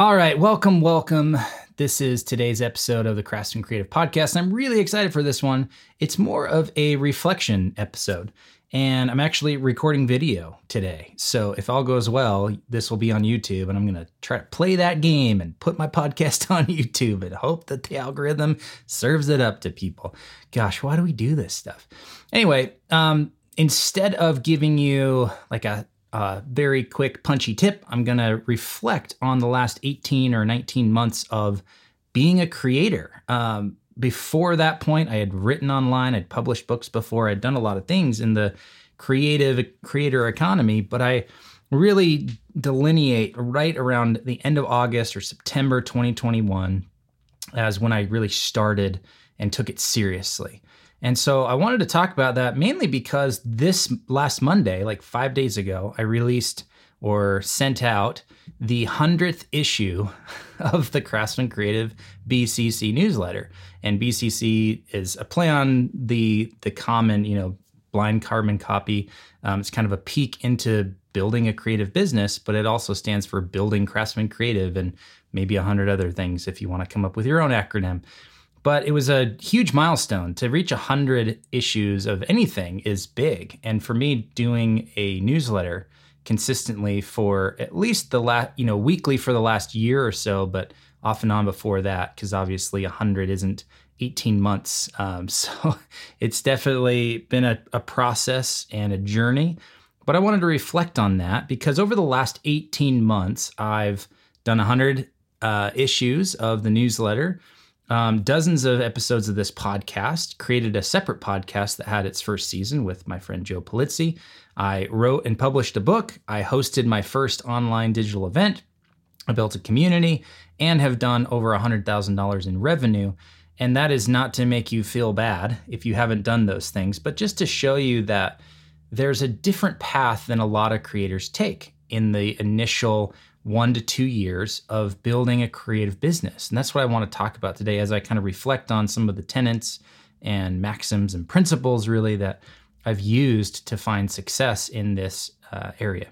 All right, welcome, welcome. This is today's episode of the Craftsman Creative Podcast. I'm really excited for this one. It's more of a reflection episode, and I'm actually recording video today. So if all goes well, this will be on YouTube, and I'm going to try to play that game and put my podcast on YouTube and hope that the algorithm serves it up to people. Gosh, why do we do this stuff? Anyway, um, instead of giving you like a uh, very quick, punchy tip. I'm going to reflect on the last 18 or 19 months of being a creator. Um, before that point, I had written online, I'd published books before, I'd done a lot of things in the creative creator economy, but I really delineate right around the end of August or September 2021 as when I really started and took it seriously. And so I wanted to talk about that mainly because this last Monday, like five days ago, I released or sent out the 100th issue of the Craftsman Creative BCC newsletter. And BCC is a play on the the common, you know, blind carbon copy. Um, it's kind of a peek into building a creative business, but it also stands for building Craftsman Creative and maybe a hundred other things if you want to come up with your own acronym but it was a huge milestone. To reach 100 issues of anything is big. And for me doing a newsletter consistently for at least the last you know weekly for the last year or so but off and on before that because obviously 100 isn't 18 months. Um, so it's definitely been a, a process and a journey. But i wanted to reflect on that because over the last 18 months i've done 100 uh, issues of the newsletter um, dozens of episodes of this podcast, created a separate podcast that had its first season with my friend Joe Pulizzi. I wrote and published a book. I hosted my first online digital event. I built a community and have done over $100,000 in revenue. And that is not to make you feel bad if you haven't done those things, but just to show you that there's a different path than a lot of creators take in the initial one to two years of building a creative business. And that's what I want to talk about today as I kind of reflect on some of the tenets and maxims and principles really that I've used to find success in this uh, area.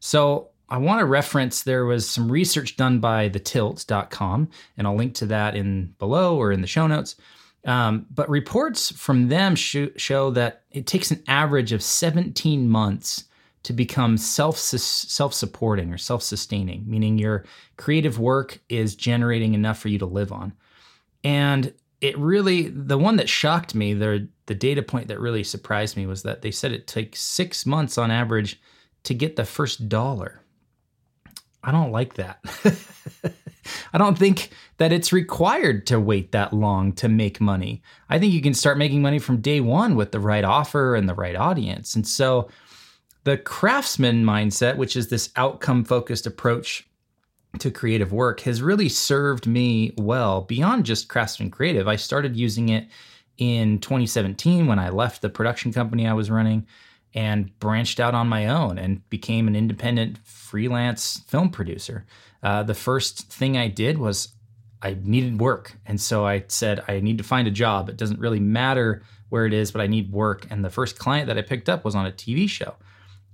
So I want to reference there was some research done by thetilt.com, and I'll link to that in below or in the show notes. Um, but reports from them sh- show that it takes an average of 17 months to become self self supporting or self sustaining, meaning your creative work is generating enough for you to live on. And it really, the one that shocked me, the the data point that really surprised me was that they said it takes six months on average to get the first dollar. I don't like that. I don't think that it's required to wait that long to make money. I think you can start making money from day one with the right offer and the right audience. And so the craftsman mindset, which is this outcome focused approach to creative work, has really served me well beyond just craftsman creative. I started using it in 2017 when I left the production company I was running and branched out on my own and became an independent freelance film producer. Uh, the first thing I did was I needed work. And so I said, I need to find a job. It doesn't really matter where it is, but I need work. And the first client that I picked up was on a TV show.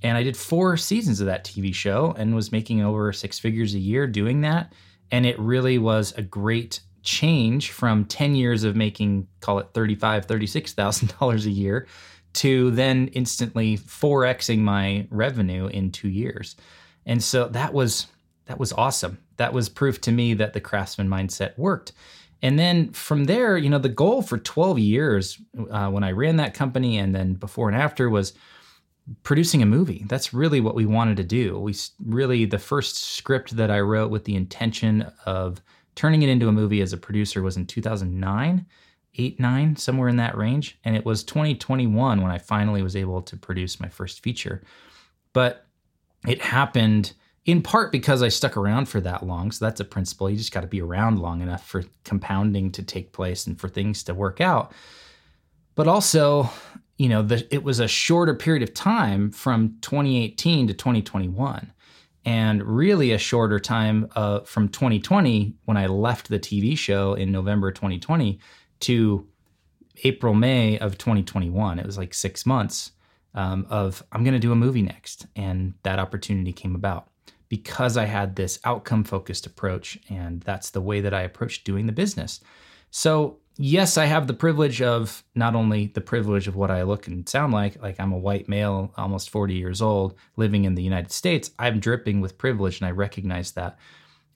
And I did four seasons of that TV show and was making over six figures a year doing that. And it really was a great change from 10 years of making, call it $35,000, $36,000 a year to then instantly 4xing my revenue in two years. And so that was that was awesome. That was proof to me that the craftsman mindset worked. And then from there, you know, the goal for 12 years uh, when I ran that company and then before and after was producing a movie. That's really what we wanted to do. We really, the first script that I wrote with the intention of turning it into a movie as a producer was in 2009, 8, 9, somewhere in that range. And it was 2021 when I finally was able to produce my first feature. But it happened in part because I stuck around for that long. So that's a principle. You just got to be around long enough for compounding to take place and for things to work out. But also, you know, the, it was a shorter period of time from 2018 to 2021, and really a shorter time uh, from 2020 when I left the TV show in November 2020 to April, May of 2021. It was like six months um, of I'm going to do a movie next, and that opportunity came about. because I had this outcome focused approach. And that's the way that I approach doing the business. So, yes, I have the privilege of not only the privilege of what I look and sound like, like I'm a white male, almost 40 years old, living in the United States. I'm dripping with privilege and I recognize that.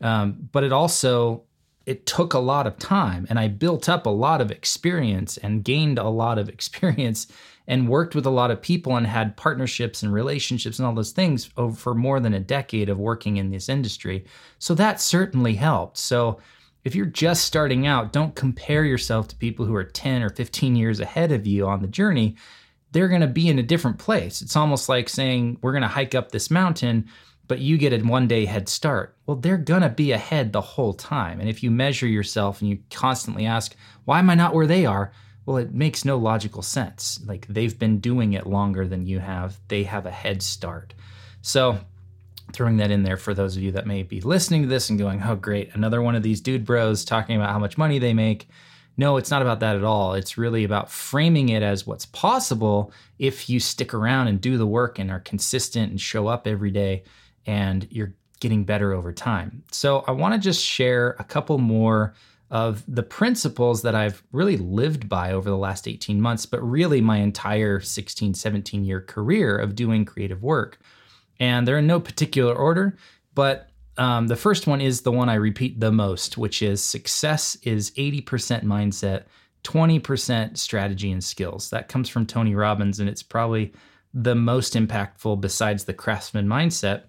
Um, but it also it took a lot of time and I built up a lot of experience and gained a lot of experience and worked with a lot of people and had partnerships and relationships and all those things over for more than a decade of working in this industry. So that certainly helped. So if you're just starting out, don't compare yourself to people who are 10 or 15 years ahead of you on the journey. They're going to be in a different place. It's almost like saying, We're going to hike up this mountain but you get a one day head start. Well, they're going to be ahead the whole time. And if you measure yourself and you constantly ask, why am I not where they are? Well, it makes no logical sense. Like they've been doing it longer than you have, they have a head start. So, throwing that in there for those of you that may be listening to this and going, oh, great, another one of these dude bros talking about how much money they make. No, it's not about that at all. It's really about framing it as what's possible if you stick around and do the work and are consistent and show up every day and you're getting better over time. So I want to just share a couple more of the principles that I've really lived by over the last 18 months, but really my entire 16, 17 year career of doing creative work. And they're in no particular order, but um, the first one is the one I repeat the most, which is success is 80% mindset, 20% strategy and skills. That comes from Tony Robbins, and it's probably the most impactful besides the craftsman mindset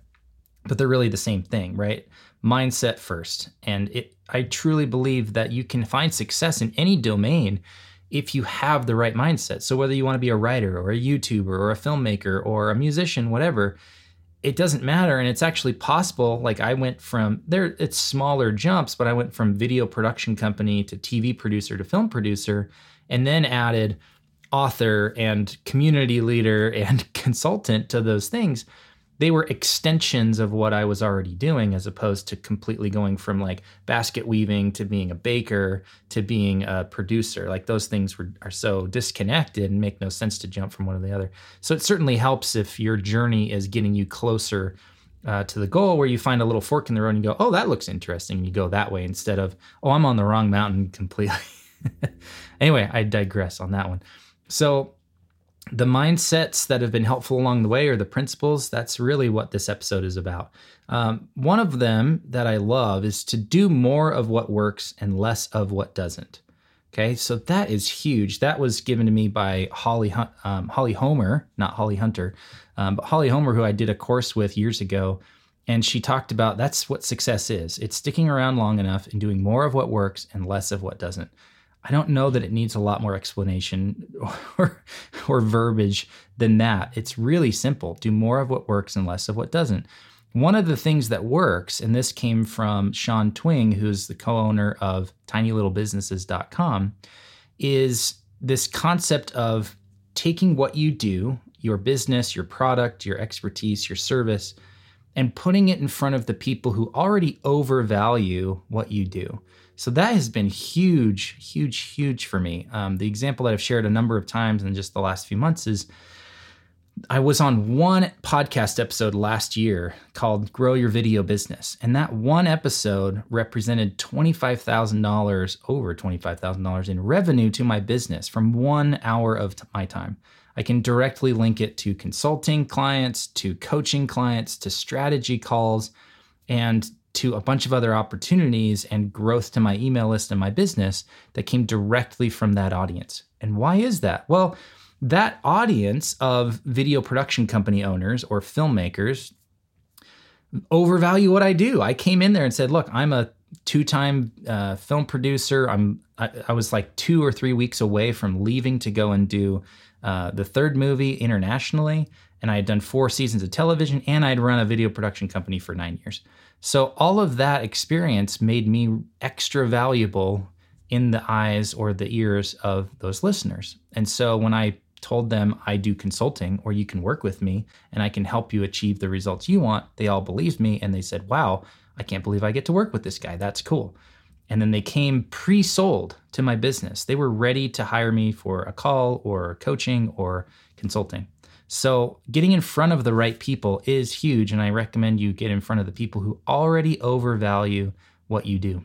but they're really the same thing, right? Mindset first. And it, I truly believe that you can find success in any domain if you have the right mindset. So whether you want to be a writer or a YouTuber or a filmmaker or a musician, whatever, it doesn't matter. And it's actually possible. Like I went from there, it's smaller jumps, but I went from video production company to TV producer to film producer, and then added author and community leader and consultant to those things they were extensions of what I was already doing as opposed to completely going from like basket weaving to being a baker to being a producer. Like those things were are so disconnected and make no sense to jump from one to the other. So it certainly helps if your journey is getting you closer uh, to the goal where you find a little fork in the road and you go, oh, that looks interesting. And you go that way instead of, oh, I'm on the wrong mountain completely. anyway, I digress on that one. So the mindsets that have been helpful along the way or the principles that's really what this episode is about. Um, one of them that i love is to do more of what works and less of what doesn't. Okay so that is huge. That was given to me by holly um, holly homer not holly hunter um, but holly homer who i did a course with years ago and she talked about that's what success is. It's sticking around long enough and doing more of what works and less of what doesn't I don't know that it needs a lot more explanation or, or verbiage than that. It's really simple. Do more of what works and less of what doesn't. One of the things that works, and this came from Sean Twing, who's the co owner of tinylittlebusinesses.com, is this concept of taking what you do, your business, your product, your expertise, your service, and putting it in front of the people who already overvalue what you do. So that has been huge, huge, huge for me. Um, the example that I've shared a number of times in just the last few months is I was on one podcast episode last year called Grow Your Video Business. And that one episode represented $25,000, over $25,000 in revenue to my business from one hour of my time. I can directly link it to consulting clients, to coaching clients, to strategy calls, and to a bunch of other opportunities and growth to my email list and my business that came directly from that audience. And why is that? Well, that audience of video production company owners or filmmakers overvalue what I do. I came in there and said, "Look, I'm a two-time uh, film producer. I'm I, I, was like two or three weeks away from leaving to go and do uh, the third movie internationally, and I had done four seasons of television, and I'd run a video production company for nine years. So all of that experience made me extra valuable in the eyes or the ears of those listeners. And so when I told them I do consulting or you can work with me and I can help you achieve the results you want, they all believed me and they said, "Wow, I can't believe I get to work with this guy. That's cool." And then they came pre-sold to my business. They were ready to hire me for a call or coaching or consulting. So, getting in front of the right people is huge. And I recommend you get in front of the people who already overvalue what you do.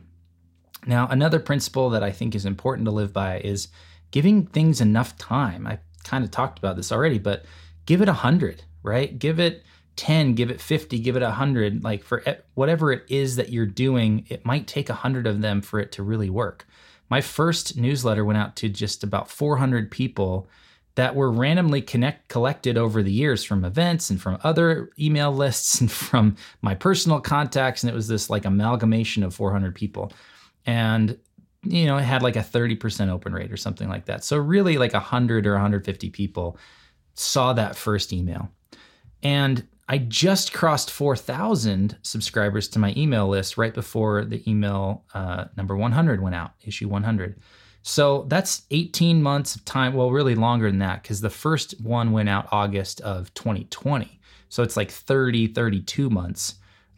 Now, another principle that I think is important to live by is giving things enough time. I kind of talked about this already, but give it 100, right? Give it 10, give it 50, give it 100. Like for whatever it is that you're doing, it might take 100 of them for it to really work. My first newsletter went out to just about 400 people that were randomly connect collected over the years from events and from other email lists and from my personal contacts. And it was this like amalgamation of 400 people. And you know it had like a 30% open rate or something like that. So really like 100 or 150 people saw that first email. And i just crossed 4000 subscribers to my email list right before the email uh, number 100 went out issue 100 so that's 18 months of time. Well, really longer than that because the first one went out August of 2020. So it's like 30, 32 months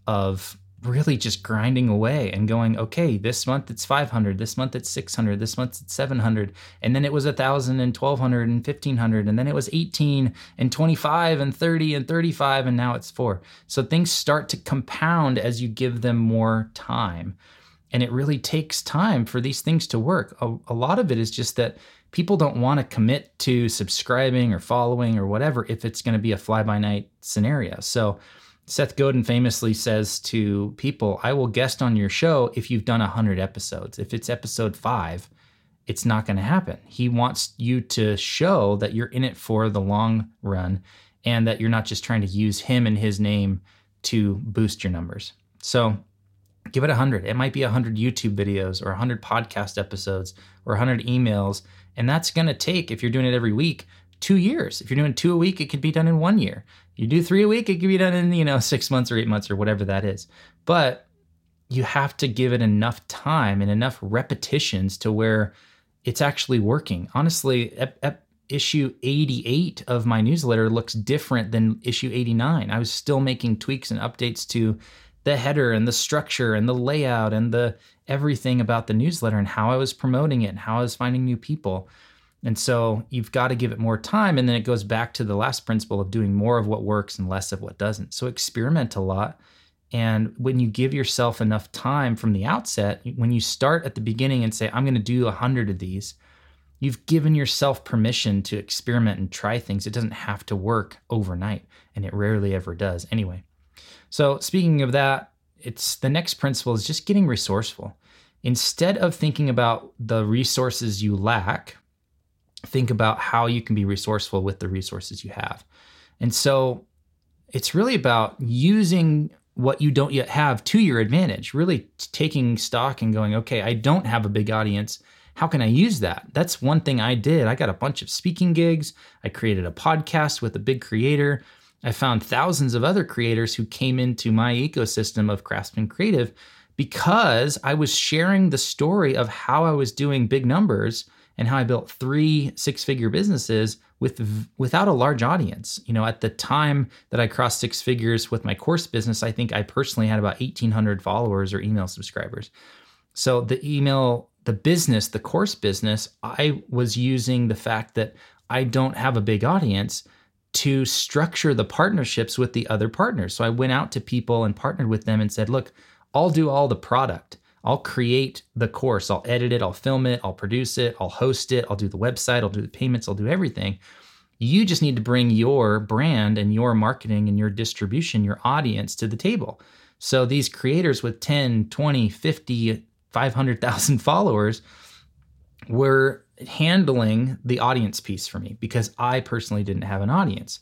of really just grinding away and going, okay, this month it's 500, this month it's 600, this month it's 700. And then it was 1,000 and 1,200 and 1,500. And then it was 18 and 25 and 30 and 35. And now it's four. So things start to compound as you give them more time. And it really takes time for these things to work. A, a lot of it is just that people don't want to commit to subscribing or following or whatever if it's going to be a fly by night scenario. So, Seth Godin famously says to people, I will guest on your show if you've done 100 episodes. If it's episode five, it's not going to happen. He wants you to show that you're in it for the long run and that you're not just trying to use him and his name to boost your numbers. So, give it 100 it might be 100 youtube videos or 100 podcast episodes or 100 emails. And that's going to take if you're doing it every week two years. If you're doing two a week it could be done in one year. You do three a week it could be done in you know six months or eight months or whatever that is. But you have to give it enough time and enough repetitions to where it's actually working. Honestly ep- ep- issue 88 of my newsletter looks different than issue 89 i was still making tweaks and updates to the header and the structure and the layout and the everything about the newsletter and how I was promoting it and how I was finding new people. And so you've got to give it more time. And then it goes back to the last principle of doing more of what works and less of what doesn't. So experiment a lot. And when you give yourself enough time from the outset, when you start at the beginning and say, I'm going to do a hundred of these, you've given yourself permission to experiment and try things. It doesn't have to work overnight. And it rarely ever does anyway. So, speaking of that, it's the next principle is just getting resourceful. Instead of thinking about the resources you lack, think about how you can be resourceful with the resources you have. And so, it's really about using what you don't yet have to your advantage, really taking stock and going, okay, I don't have a big audience. How can I use that? That's one thing I did. I got a bunch of speaking gigs. I created a podcast with a big creator. I found thousands of other creators who came into my ecosystem of Craftsman Creative because I was sharing the story of how I was doing big numbers and how I built three six-figure businesses with without a large audience. You know, at the time that I crossed six figures with my course business, I think I personally had about 1800 followers or email subscribers. So the email the business, the course business, I was using the fact that I don't have a big audience to structure the partnerships with the other partners. So I went out to people and partnered with them and said, look, I'll do all the product. I'll create the course. I'll edit it. I'll film it. I'll produce it. I'll host it. I'll do the website. I'll do the payments. I'll do everything. You just need to bring your brand and your marketing and your distribution, your audience to the table. So these creators with 10, 20, 50, 500,000 followers were handling the audience piece for me because I personally didn't have an audience.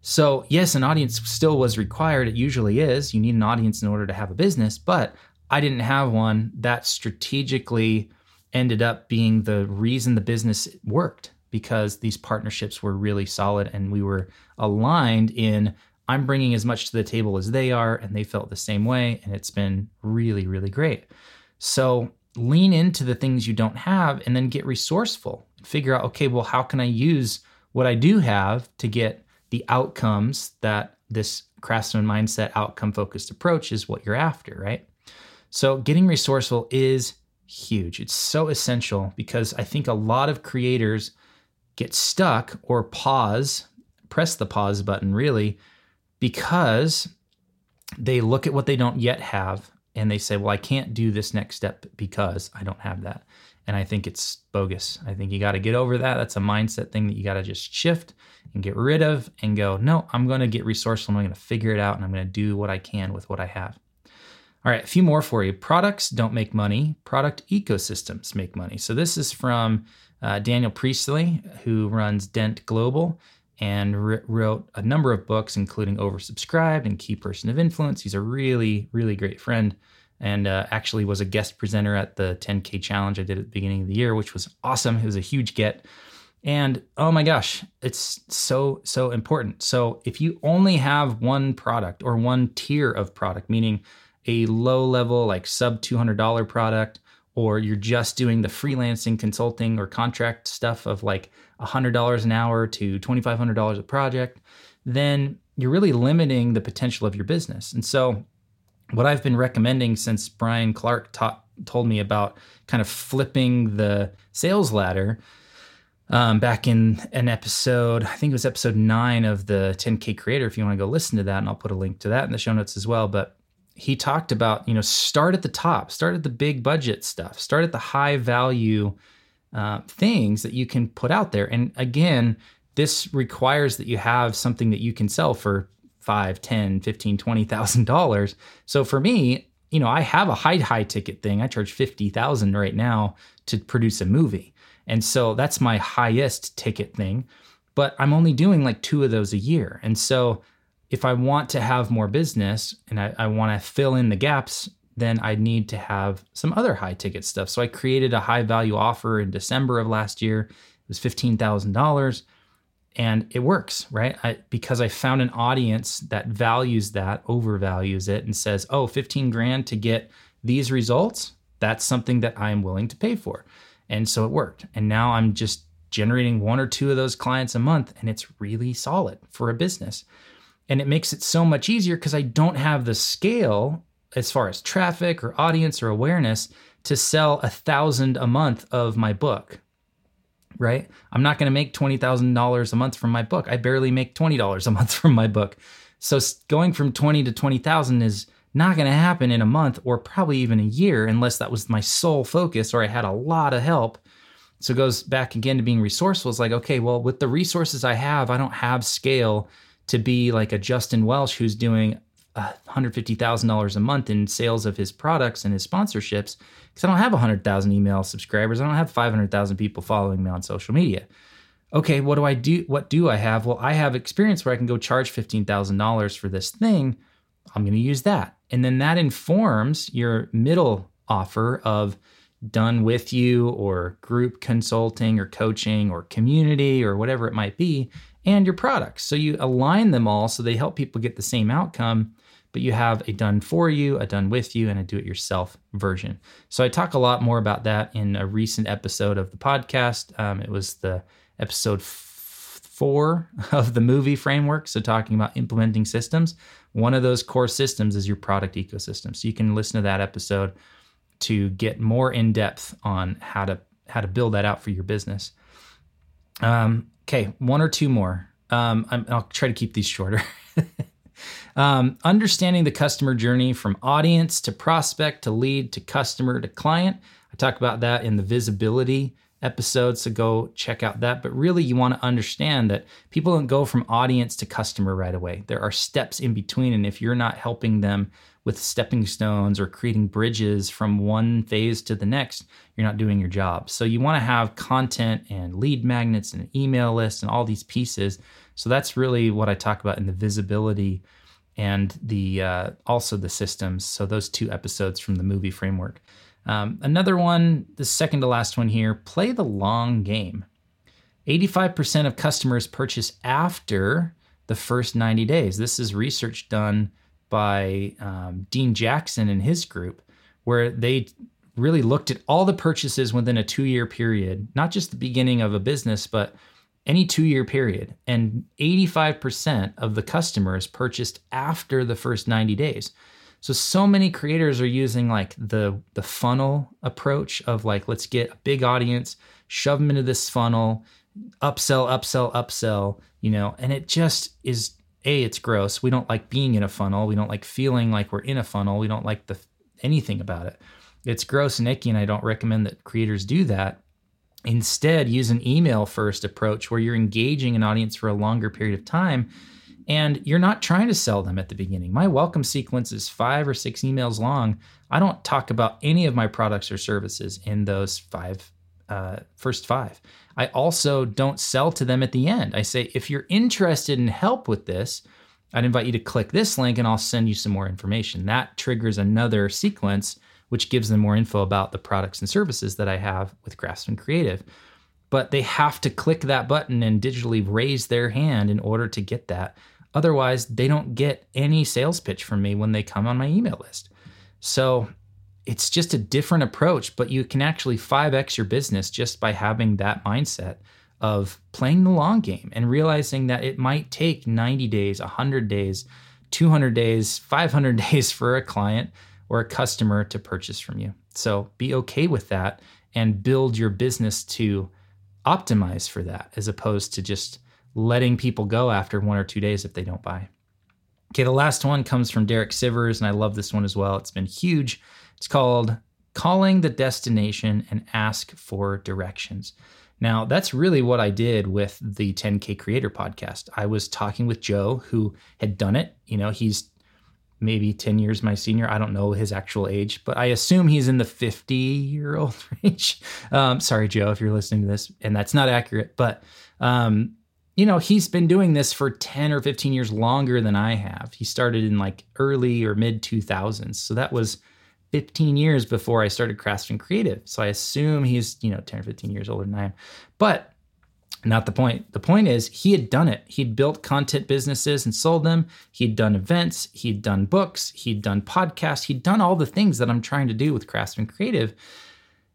So, yes, an audience still was required. It usually is. You need an audience in order to have a business, but I didn't have one that strategically ended up being the reason the business worked because these partnerships were really solid and we were aligned in I'm bringing as much to the table as they are and they felt the same way and it's been really really great. So lean into the things you don't have and then get resourceful. Figure out, okay, well, how can I use what I do have to get the outcomes that this craftsman mindset outcome focused approach is what you're after, right? So getting resourceful is huge. It's so essential because I think a lot of creators get stuck or pause press the pause button really because they look at what they don't yet have and they say, well, I can't do this next step because I don't have that. And I think it's bogus. I think you got to get over that. That's a mindset thing that you got to just shift and get rid of and go, no, I'm going to get resourceful. I'm going to figure it out and I'm going to do what I can with what I have. All right, a few more for you. Products don't make money, product ecosystems make money. So this is from uh, Daniel Priestley, who runs Dent Global and re- wrote a number of books, including Oversubscribed and Key Person of Influence. He's a really, really great friend and uh, actually was a guest presenter at the 10K challenge I did at the beginning of the year, which was awesome. It was a huge get. And oh my gosh, it's so, so important. So if you only have one product or one tier of product, meaning a low level, like sub $200 product, or you're just doing the freelancing consulting or contract stuff of like $100 an hour to $2,500 a project, then you're really limiting the potential of your business. And so, what I've been recommending since Brian Clark taught, told me about kind of flipping the sales ladder um, back in an episode, I think it was episode nine of the 10K Creator. If you want to go listen to that, and I'll put a link to that in the show notes as well. But he talked about, you know, start at the top, start at the big budget stuff, start at the high value uh, things that you can put out there. And again, this requires that you have something that you can sell for five, 10, 15, 20,000 dollars. So for me, you know, I have a high, high ticket thing. I charge 50,000 right now to produce a movie. And so that's my highest ticket thing, but I'm only doing like two of those a year. And so if I want to have more business and I, I want to fill in the gaps, then I need to have some other high ticket stuff. So I created a high value offer in December of last year. It was $15,000 and it works, right? I, because I found an audience that values that, overvalues it, and says, oh, 15 grand to get these results, that's something that I am willing to pay for. And so it worked. And now I'm just generating one or two of those clients a month, and it's really solid for a business. And it makes it so much easier because I don't have the scale as far as traffic or audience or awareness to sell a thousand a month of my book. Right? I'm not going to make $20,000 a month from my book. I barely make $20 a month from my book. So going from 20 to 20,000 is not going to happen in a month or probably even a year unless that was my sole focus or I had a lot of help. So it goes back again to being resourceful. It's like, okay, well, with the resources I have, I don't have scale to be like a Justin Welsh who's doing $150,000 a month in sales of his products and his sponsorships because I don't have 100,000 email subscribers. I don't have 500,000 people following me on social media. Okay, what do I do? What do I have? Well, I have experience where I can go charge $15,000 for this thing. I'm going to use that. And then that informs your middle offer of done with you or group consulting or coaching or community or whatever it might be and your products. So you align them all so they help people get the same outcome, but you have a done for you, a done with you, and a do it yourself version. So I talk a lot more about that in a recent episode of the podcast. Um, it was the episode f- four of the movie framework. So talking about implementing systems. One of those core systems is your product ecosystem. So you can listen to that episode to get more in depth on how to how to build that out for your business. Um, Okay, one or two more. Um, i will try to keep these shorter. um, understanding the customer journey from audience to prospect to lead to customer to client. I talk about that in the visibility episode, so go check out that. But really, you want to understand that people don't go from audience to customer right away. There are steps in between, and if you're not helping them with stepping stones or creating bridges from one phase to the next, you're not doing your job. So you want to have content and lead magnets and email lists and all these pieces. So that's really what I talk about in the visibility and the uh, also the systems. So those two episodes from the movie framework. Um, another one, the second to last one here, play the long game. 85% of customers purchase after the first 90 days. This is research done by um, Dean Jackson and his group, where they really looked at all the purchases within a two year period, not just the beginning of a business, but any two year period. And 85% of the customers purchased after the first 90 days. So so many creators are using like the the funnel approach of like let's get a big audience, shove them into this funnel, upsell, upsell, upsell, you know, and it just is a it's gross. We don't like being in a funnel. We don't like feeling like we're in a funnel. We don't like the anything about it. It's gross and icky, and I don't recommend that creators do that. Instead, use an email first approach where you're engaging an audience for a longer period of time and you're not trying to sell them at the beginning. My welcome sequence is five or six emails long. I don't talk about any of my products or services in those five uh, first five. I also don't sell to them at the end. I say, if you're interested in help with this, I'd invite you to click this link and I'll send you some more information. That triggers another sequence, which gives them more info about the products and services that I have with Craftsman Creative. But they have to click that button and digitally raise their hand in order to get that. Otherwise, they don't get any sales pitch from me when they come on my email list. So it's just a different approach, but you can actually 5x your business just by having that mindset of playing the long game and realizing that it might take 90 days, 100 days, 200 days, 500 days for a client or a customer to purchase from you. So be okay with that and build your business to optimize for that as opposed to just letting people go after one or two days if they don't buy. Okay, the last one comes from Derek Sivers, and I love this one as well. It's been huge. It's called Calling the Destination and Ask for Directions. Now, that's really what I did with the 10K Creator podcast. I was talking with Joe, who had done it. You know, he's maybe 10 years my senior. I don't know his actual age, but I assume he's in the 50 year old range. Um, sorry, Joe, if you're listening to this, and that's not accurate. But um, you know, he's been doing this for 10 or 15 years longer than I have. He started in like early or mid 2000s. So that was 15 years before I started Craftsman Creative. So I assume he's, you know, 10 or 15 years older than I am. But not the point. The point is he had done it. He'd built content businesses and sold them. He'd done events, he'd done books, he'd done podcasts, he'd done all the things that I'm trying to do with Craftsman Creative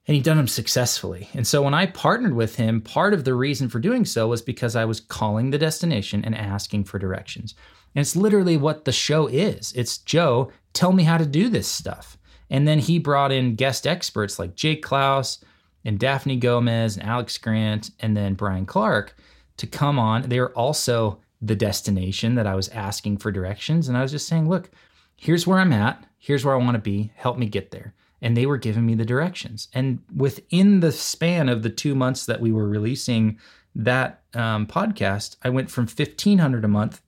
and he'd done them successfully. And so when I partnered with him, part of the reason for doing so was because I was calling the destination and asking for directions. And it's literally what the show is. It's Joe, tell me how to do this stuff. And then he brought in guest experts like Jay Clouse and Daphne Gomez and Alex Grant and then Brian Clark to come on. They were also the destination that I was asking for directions. And I was just saying, look, here's where I'm at. Here's where I want to be. Help me get there and they were giving me the directions. And within the span of the two months that we were releasing that um, podcast, I went from fifteen hundred a month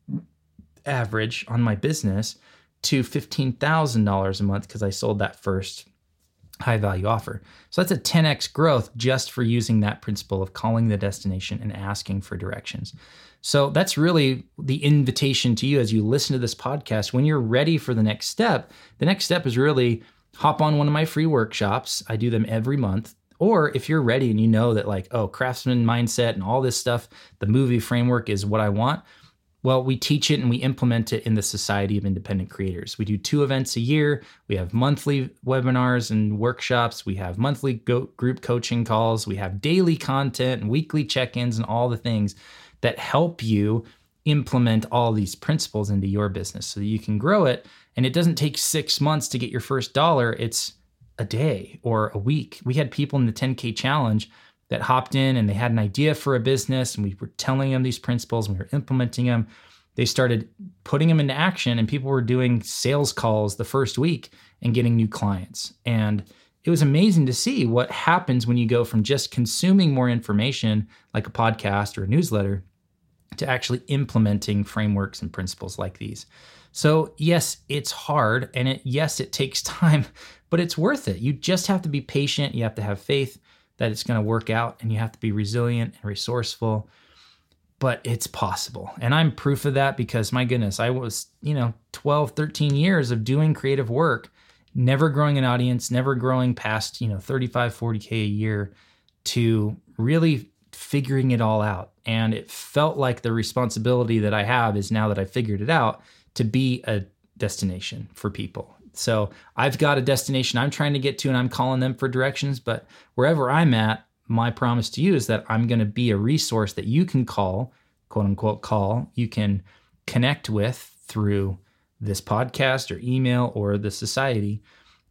average on my business to fifteen thousand dollars a month because I sold that first high value offer. So that's a 10x growth just for using that principle of calling the destination and asking for directions. So that's really the invitation to you as you listen to this podcast. When you're ready for the next step, the next step is really hop on one of my free workshops. I do them every month. Or if you're ready and you know that, like, oh, craftsman mindset and all this stuff, the movie framework is what I want. Well, we teach it and we implement it in the Society of Independent Creators. We do two events a year. We have monthly webinars and workshops. We have monthly go- group coaching calls. We have daily content and weekly check ins and all the things that help you implement all these principles into your business so that you can grow it and it doesn't take six months to get your first dollar, it's a day or a week. We had people in the 10K challenge that hopped in and they had an idea for a business, and we were telling them these principles and we were implementing them. They started putting them into action, and people were doing sales calls the first week and getting new clients. And it was amazing to see what happens when you go from just consuming more information, like a podcast or a newsletter, to actually implementing frameworks and principles like these. So, yes, it's hard and it, yes, it takes time, but it's worth it. You just have to be patient. You have to have faith that it's going to work out and you have to be resilient and resourceful. But it's possible. And I'm proof of that because my goodness, I was, you know, 12, 13 years of doing creative work, never growing an audience, never growing past, you know, 35, 40K a year to really figuring it all out. And it felt like the responsibility that I have is now that I figured it out to be a destination for people. So I've got a destination I'm trying to get to and I'm calling them for directions, but wherever I'm at, my promise to you is that I'm going to be a resource that you can call, quote unquote, call, you can connect with through this podcast or email or the society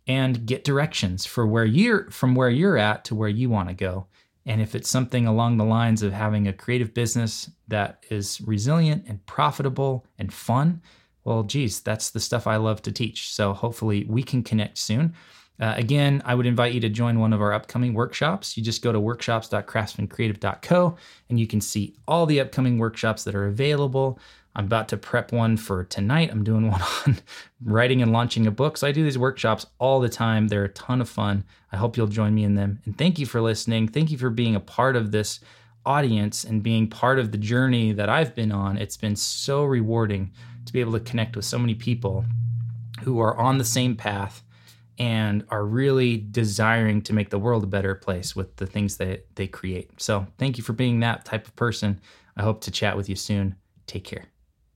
and get directions for where you're from where you're at to where you want to go And if it's something along the lines of having a creative business that is resilient and profitable and fun, well, geez, that's the stuff I love to teach. So hopefully we can connect soon. Uh, again, I would invite you to join one of our upcoming workshops. You just go to workshops.craftsmancreative.co and you can see all the upcoming workshops that are available. I'm about to prep one for tonight. I'm doing one on writing and launching a book. So I do these workshops all the time. They're a ton of fun. I hope you'll join me in them. And thank you for listening. Thank you for being a part of this audience and being part of the journey that I've been on. It's been so rewarding to be able to connect with so many people who are on the same path and are really desiring to make the world a better place with the things that they create. So, thank you for being that type of person. I hope to chat with you soon. Take care.